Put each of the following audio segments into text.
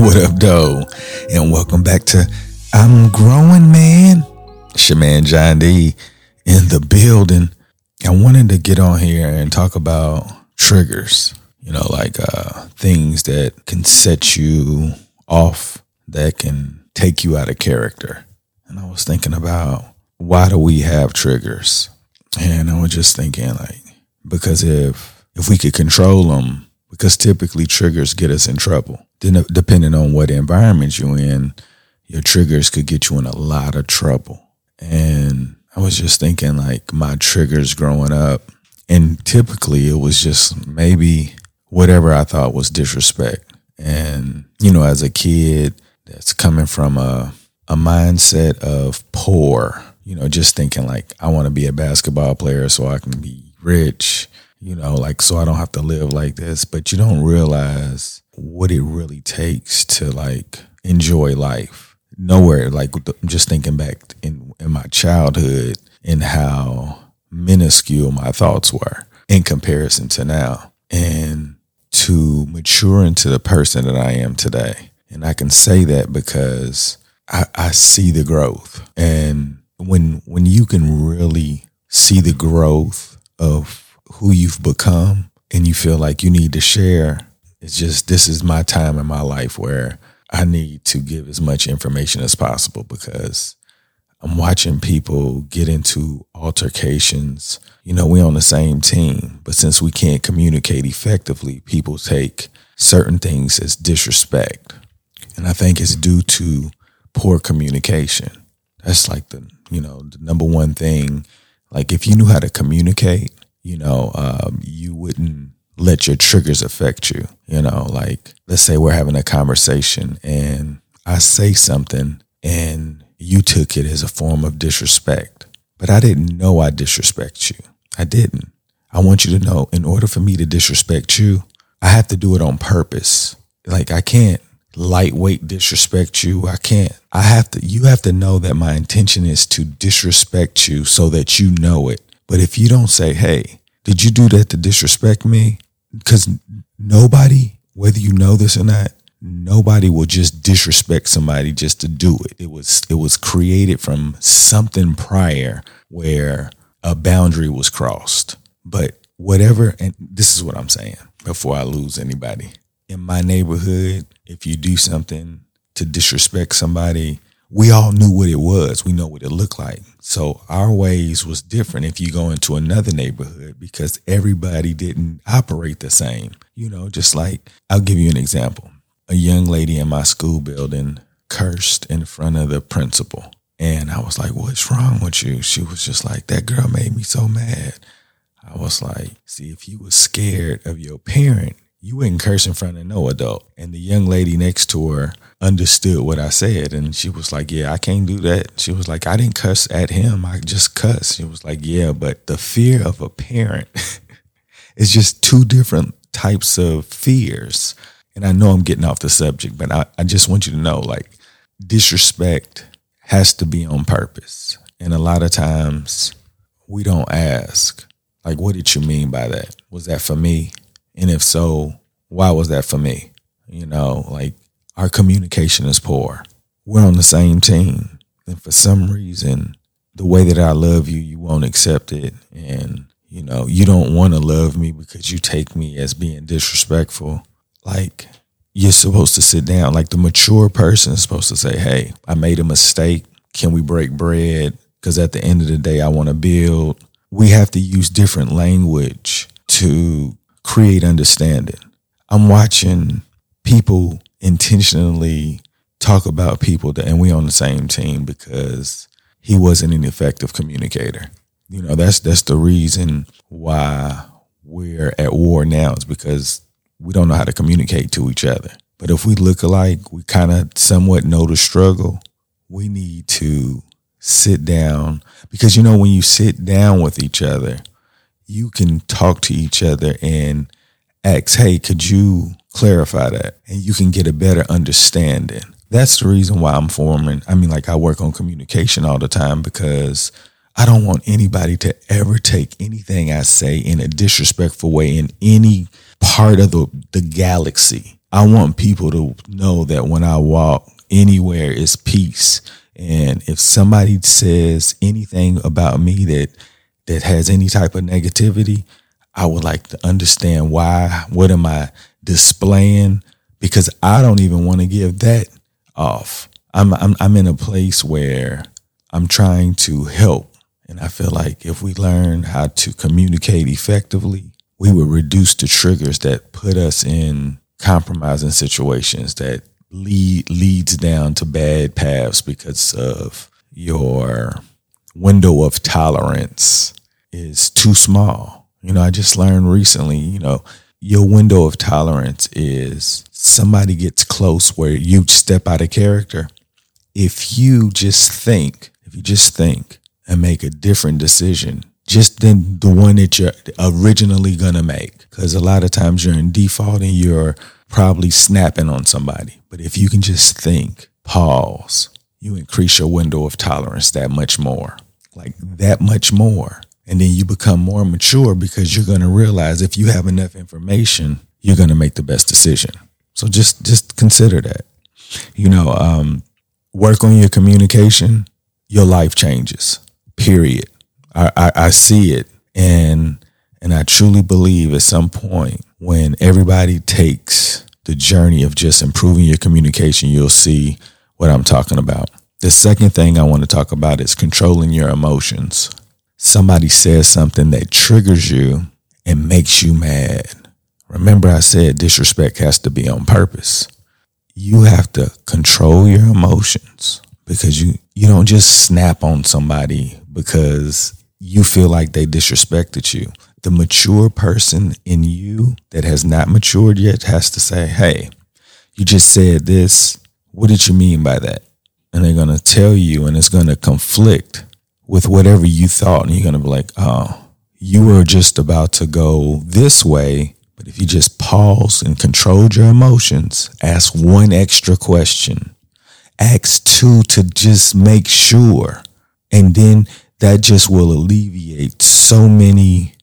What up, though? And welcome back to I'm Growing Man. Your John D in the building. I wanted to get on here and talk about triggers, you know, like uh, things that can set you off, that can take you out of character. And I was thinking about why do we have triggers? And I was just thinking, like, because if if we could control them, because typically triggers get us in trouble. Then, depending on what environment you're in, your triggers could get you in a lot of trouble. And I was just thinking, like, my triggers growing up, and typically it was just maybe whatever I thought was disrespect. And, you know, as a kid that's coming from a, a mindset of poor, you know, just thinking like, I want to be a basketball player so I can be rich you know, like so I don't have to live like this. But you don't realize what it really takes to like enjoy life. Nowhere, like just thinking back in in my childhood and how minuscule my thoughts were in comparison to now, and to mature into the person that I am today. And I can say that because I, I see the growth, and when when you can really see the growth of who you've become and you feel like you need to share, it's just this is my time in my life where I need to give as much information as possible because I'm watching people get into altercations. You know, we're on the same team, but since we can't communicate effectively, people take certain things as disrespect. And I think it's due to poor communication. That's like the, you know, the number one thing. Like if you knew how to communicate, you know, um, you wouldn't let your triggers affect you. You know, like let's say we're having a conversation and I say something and you took it as a form of disrespect, but I didn't know I disrespect you. I didn't. I want you to know in order for me to disrespect you, I have to do it on purpose. Like I can't lightweight disrespect you. I can't. I have to, you have to know that my intention is to disrespect you so that you know it but if you don't say, hey, did you do that to disrespect me? Because nobody, whether you know this or not, nobody will just disrespect somebody just to do it. It was it was created from something prior where a boundary was crossed. But whatever, and this is what I'm saying before I lose anybody. In my neighborhood, if you do something to disrespect somebody, we all knew what it was. We know what it looked like. So our ways was different if you go into another neighborhood because everybody didn't operate the same. You know, just like I'll give you an example. A young lady in my school building cursed in front of the principal. And I was like, What's wrong with you? She was just like, That girl made me so mad. I was like, See, if you was scared of your parent, you wouldn't curse in front of no adult. And the young lady next to her understood what I said. And she was like, Yeah, I can't do that. She was like, I didn't cuss at him. I just cuss. She was like, Yeah, but the fear of a parent is just two different types of fears. And I know I'm getting off the subject, but I, I just want you to know like, disrespect has to be on purpose. And a lot of times we don't ask, like, what did you mean by that? Was that for me? And if so, why was that for me? You know, like our communication is poor. We're on the same team. And for some reason, the way that I love you, you won't accept it. And, you know, you don't want to love me because you take me as being disrespectful. Like, you're supposed to sit down. Like, the mature person is supposed to say, hey, I made a mistake. Can we break bread? Because at the end of the day, I want to build. We have to use different language to create understanding. I'm watching people intentionally talk about people that, and we on the same team because he wasn't an effective communicator. You know, that's that's the reason why we're at war now is because we don't know how to communicate to each other. But if we look alike, we kind of somewhat know the struggle. We need to sit down because you know when you sit down with each other, you can talk to each other and ask, "Hey, could you clarify that and you can get a better understanding. That's the reason why I'm forming. I mean, like I work on communication all the time because I don't want anybody to ever take anything I say in a disrespectful way in any part of the, the galaxy. I want people to know that when I walk anywhere is peace. And if somebody says anything about me that that has any type of negativity, I would like to understand why. What am I displaying? Because I don't even want to give that off. I'm I'm I'm in a place where I'm trying to help, and I feel like if we learn how to communicate effectively, we would reduce the triggers that put us in compromising situations that lead leads down to bad paths because of your window of tolerance is too small. You know, I just learned recently, you know, your window of tolerance is somebody gets close where you step out of character. If you just think, if you just think and make a different decision, just than the one that you're originally gonna make. Because a lot of times you're in default and you're probably snapping on somebody. But if you can just think, pause, you increase your window of tolerance that much more, like that much more. And then you become more mature because you're going to realize if you have enough information, you're going to make the best decision. So just just consider that. You know, um, work on your communication. Your life changes. Period. I, I, I see it, and and I truly believe at some point when everybody takes the journey of just improving your communication, you'll see what I'm talking about. The second thing I want to talk about is controlling your emotions somebody says something that triggers you and makes you mad. Remember, I said disrespect has to be on purpose. You have to control your emotions because you, you don't just snap on somebody because you feel like they disrespected you. The mature person in you that has not matured yet has to say, Hey, you just said this. What did you mean by that? And they're going to tell you, and it's going to conflict with whatever you thought, and you're going to be like, oh, you were just about to go this way. But if you just pause and controlled your emotions, ask one extra question, ask two to just make sure, and then that just will alleviate so many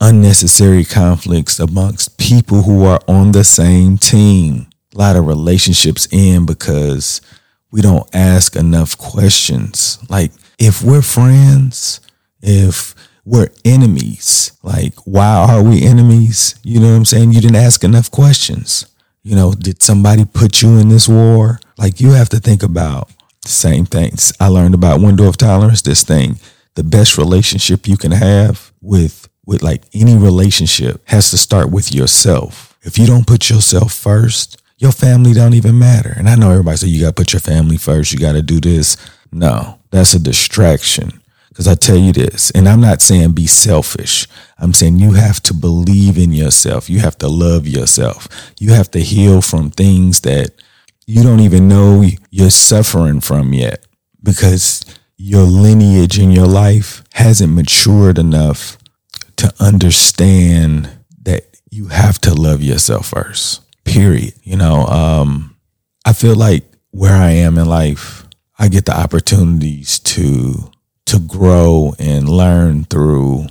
unnecessary conflicts amongst people who are on the same team. A lot of relationships end because we don't ask enough questions. Like if we're friends, if we're enemies, like why are we enemies? You know what I'm saying? You didn't ask enough questions. You know, did somebody put you in this war? Like you have to think about the same things. I learned about window of tolerance, this thing. The best relationship you can have with with like any relationship has to start with yourself. If you don't put yourself first, your family don't even matter. And I know everybody say you got to put your family first, you got to do this. No, that's a distraction. Because I tell you this, and I'm not saying be selfish. I'm saying you have to believe in yourself. You have to love yourself. You have to heal from things that you don't even know you're suffering from yet because your lineage in your life hasn't matured enough to understand that you have to love yourself first. Period. You know, um, I feel like where I am in life, I get the opportunities to to grow and learn through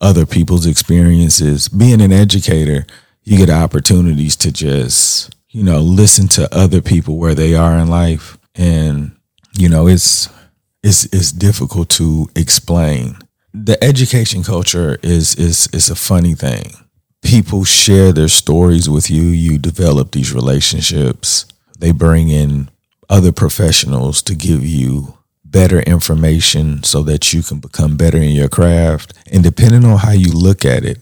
other people's experiences. Being an educator, you get opportunities to just, you know, listen to other people where they are in life. And, you know, it's it's it's difficult to explain. The education culture is is is a funny thing. People share their stories with you, you develop these relationships. They bring in other professionals to give you better information so that you can become better in your craft. And depending on how you look at it,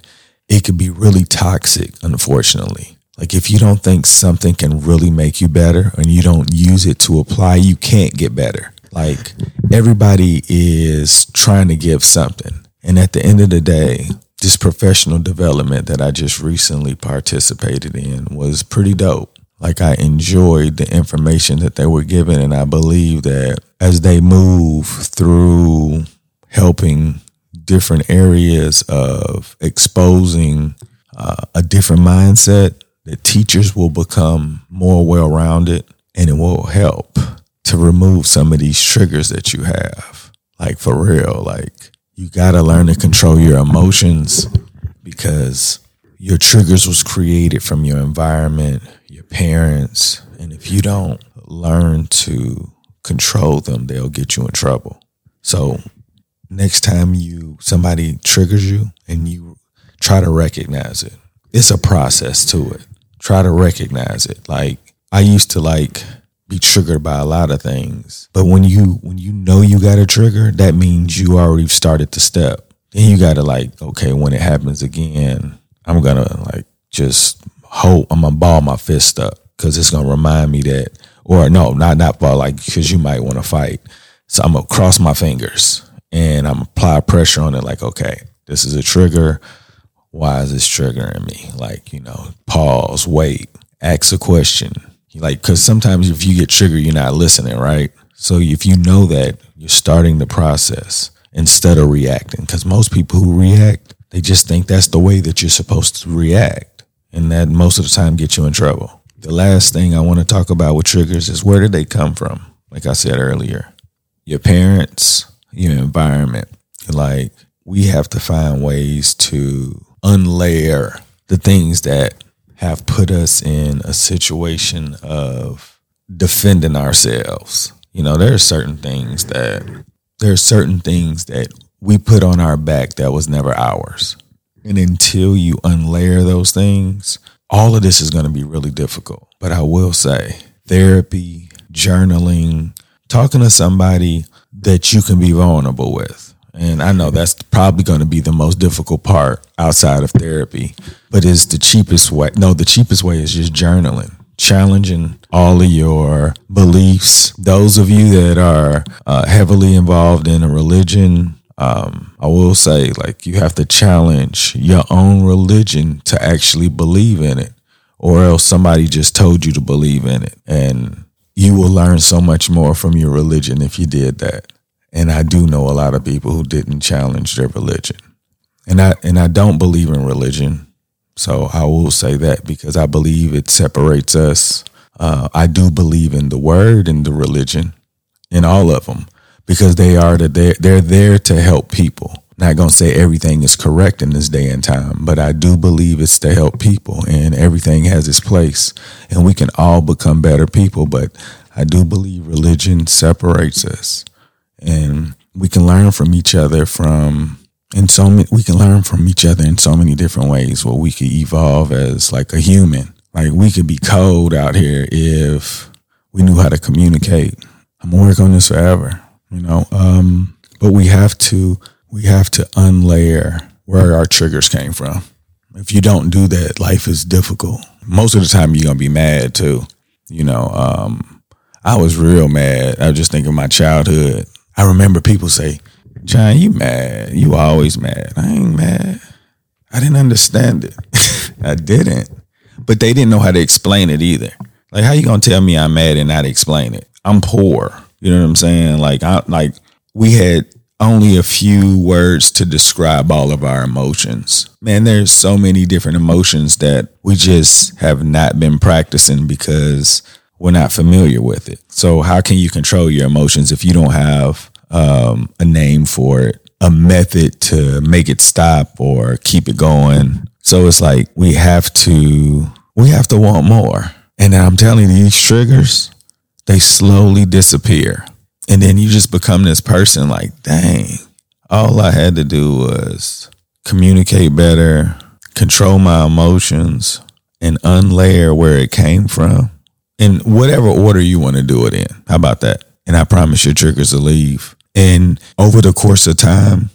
it could be really toxic, unfortunately. Like if you don't think something can really make you better and you don't use it to apply, you can't get better. Like everybody is trying to give something. And at the end of the day, this professional development that I just recently participated in was pretty dope like I enjoyed the information that they were given. And I believe that as they move through helping different areas of exposing uh, a different mindset, that teachers will become more well rounded and it will help to remove some of these triggers that you have. Like for real, like you got to learn to control your emotions because your triggers was created from your environment, your parents. And if you don't learn to control them, they'll get you in trouble. So next time you somebody triggers you and you try to recognize it. It's a process to it. Try to recognize it. Like I used to like be triggered by a lot of things. But when you when you know you got a trigger, that means you already started the step. Then you gotta like, okay, when it happens again, I'm gonna like just hope I'm gonna ball my fist up because it's gonna remind me that, or no, not not ball like because you might want to fight. So I'm gonna cross my fingers and I'm apply pressure on it. Like, okay, this is a trigger. Why is this triggering me? Like, you know, pause, wait, ask a question. Like, because sometimes if you get triggered, you're not listening, right? So if you know that, you're starting the process instead of reacting. Because most people who react, they just think that's the way that you're supposed to react. And that most of the time gets you in trouble. The last thing I want to talk about with triggers is where did they come from? Like I said earlier, your parents, your environment. Like we have to find ways to unlayer the things that have put us in a situation of defending ourselves. You know, there are certain things that there are certain things that we put on our back that was never ours. And until you unlayer those things, all of this is going to be really difficult. But I will say therapy, journaling, talking to somebody that you can be vulnerable with. And I know that's probably going to be the most difficult part outside of therapy, but it's the cheapest way. No, the cheapest way is just journaling, challenging all of your beliefs. Those of you that are uh, heavily involved in a religion, um, I will say, like, you have to challenge your own religion to actually believe in it, or else somebody just told you to believe in it. And you will learn so much more from your religion if you did that. And I do know a lot of people who didn't challenge their religion. And I and I don't believe in religion. So I will say that because I believe it separates us. Uh, I do believe in the word and the religion, in all of them, because they are the, they're, they're there to help people. Not gonna say everything is correct in this day and time, but I do believe it's to help people, and everything has its place, and we can all become better people. But I do believe religion separates us and we can learn from each other from in so many, we can learn from each other in so many different ways where we could evolve as like a human like we could be cold out here if we knew how to communicate i'm gonna work on this forever you know um but we have to we have to unlayer where our triggers came from if you don't do that life is difficult most of the time you're gonna be mad too you know um i was real mad i was just thinking my childhood I remember people say, John, you mad. You always mad. I ain't mad. I didn't understand it. I didn't. But they didn't know how to explain it either. Like, how you gonna tell me I'm mad and not explain it? I'm poor. You know what I'm saying? Like, I like we had only a few words to describe all of our emotions. Man, there's so many different emotions that we just have not been practicing because we're not familiar with it. So how can you control your emotions if you don't have um, a name for it, a method to make it stop or keep it going? So it's like we have to we have to want more. And I'm telling you, these triggers, they slowly disappear. And then you just become this person like, dang, all I had to do was communicate better, control my emotions, and unlayer where it came from in whatever order you want to do it in. How about that? And I promise your triggers will leave. And over the course of time,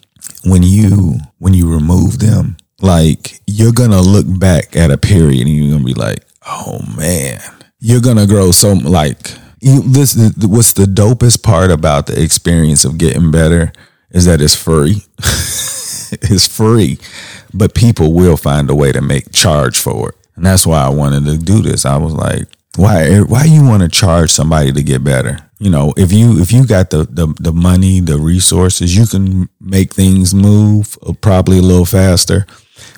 when you when you remove them, like you're gonna look back at a period and you're gonna be like, oh man, you're gonna grow so like you, this. What's the dopest part about the experience of getting better is that it's free. it's free, but people will find a way to make charge for it, and that's why I wanted to do this. I was like, why why you want to charge somebody to get better? You know, if you if you got the, the the money, the resources, you can make things move uh, probably a little faster.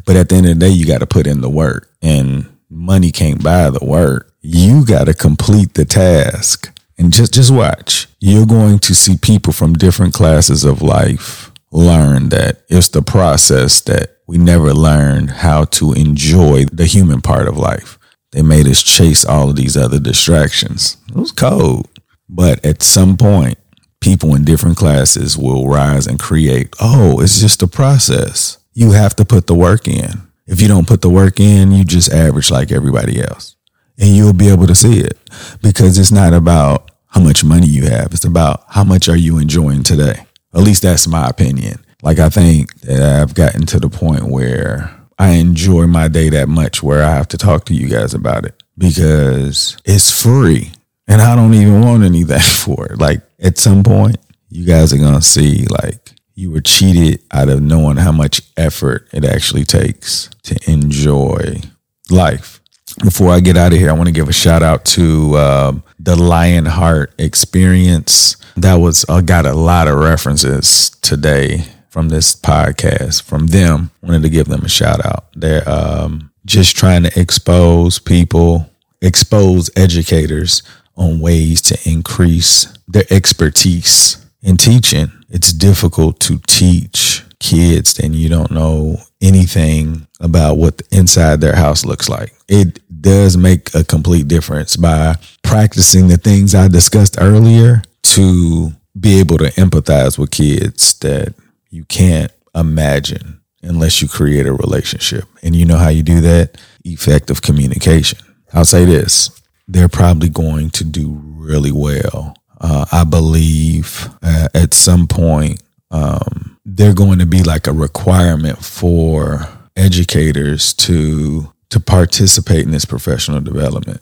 But at the end of the day, you got to put in the work, and money can't buy the work. You got to complete the task, and just just watch. You're going to see people from different classes of life learn that it's the process that we never learned how to enjoy the human part of life They made us chase all of these other distractions. It was cold. But at some point, people in different classes will rise and create. Oh, it's just a process. You have to put the work in. If you don't put the work in, you just average like everybody else. And you'll be able to see it because it's not about how much money you have. It's about how much are you enjoying today. At least that's my opinion. Like I think that I've gotten to the point where I enjoy my day that much where I have to talk to you guys about it because it's free and I don't even want anything for it. Like at some point, you guys are going to see like you were cheated out of knowing how much effort it actually takes to enjoy life. Before I get out of here, I want to give a shout out to uh, the Lionheart Experience. That was I got a lot of references today from this podcast from them. Wanted to give them a shout out. They're um, just trying to expose people, expose educators on ways to increase their expertise in teaching. It's difficult to teach kids then you don't know anything about what the inside their house looks like. It does make a complete difference by practicing the things I discussed earlier to be able to empathize with kids that you can't imagine unless you create a relationship. And you know how you do that? Effective communication. I'll say this they're probably going to do really well. Uh, I believe uh, at some point, um, they're going to be like a requirement for educators to to participate in this professional development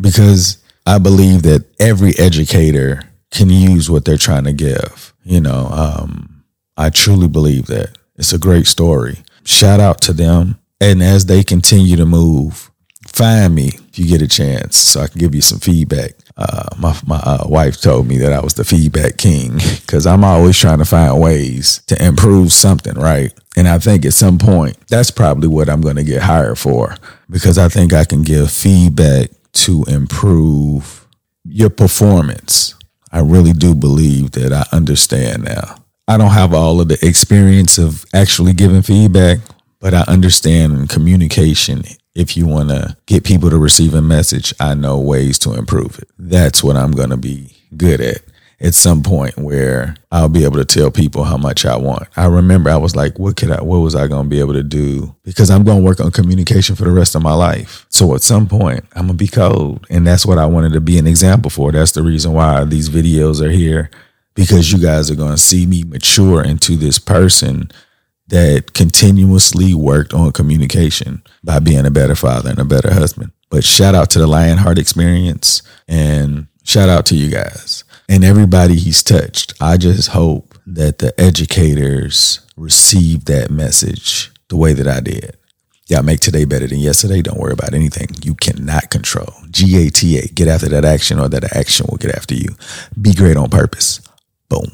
because I believe that every educator can use what they're trying to give. You know, um, I truly believe that. It's a great story. Shout out to them. And as they continue to move, find me if you get a chance so I can give you some feedback. Uh, my my uh, wife told me that I was the feedback king because I'm always trying to find ways to improve something, right? And I think at some point, that's probably what I'm going to get hired for because I think I can give feedback to improve your performance. I really do believe that I understand now. I don't have all of the experience of actually giving feedback, but I understand communication. If you want to get people to receive a message, I know ways to improve it. That's what I'm going to be good at at some point where I'll be able to tell people how much I want. I remember I was like, what could I, what was I going to be able to do? Because I'm going to work on communication for the rest of my life. So at some point, I'm going to be cold. And that's what I wanted to be an example for. That's the reason why these videos are here because you guys are going to see me mature into this person that continuously worked on communication by being a better father and a better husband. But shout out to the Lionheart experience and shout out to you guys and everybody he's touched. I just hope that the educators receive that message the way that I did. Y'all make today better than yesterday. Don't worry about anything you cannot control. GATA, get after that action or that action will get after you. Be great on purpose. Boom.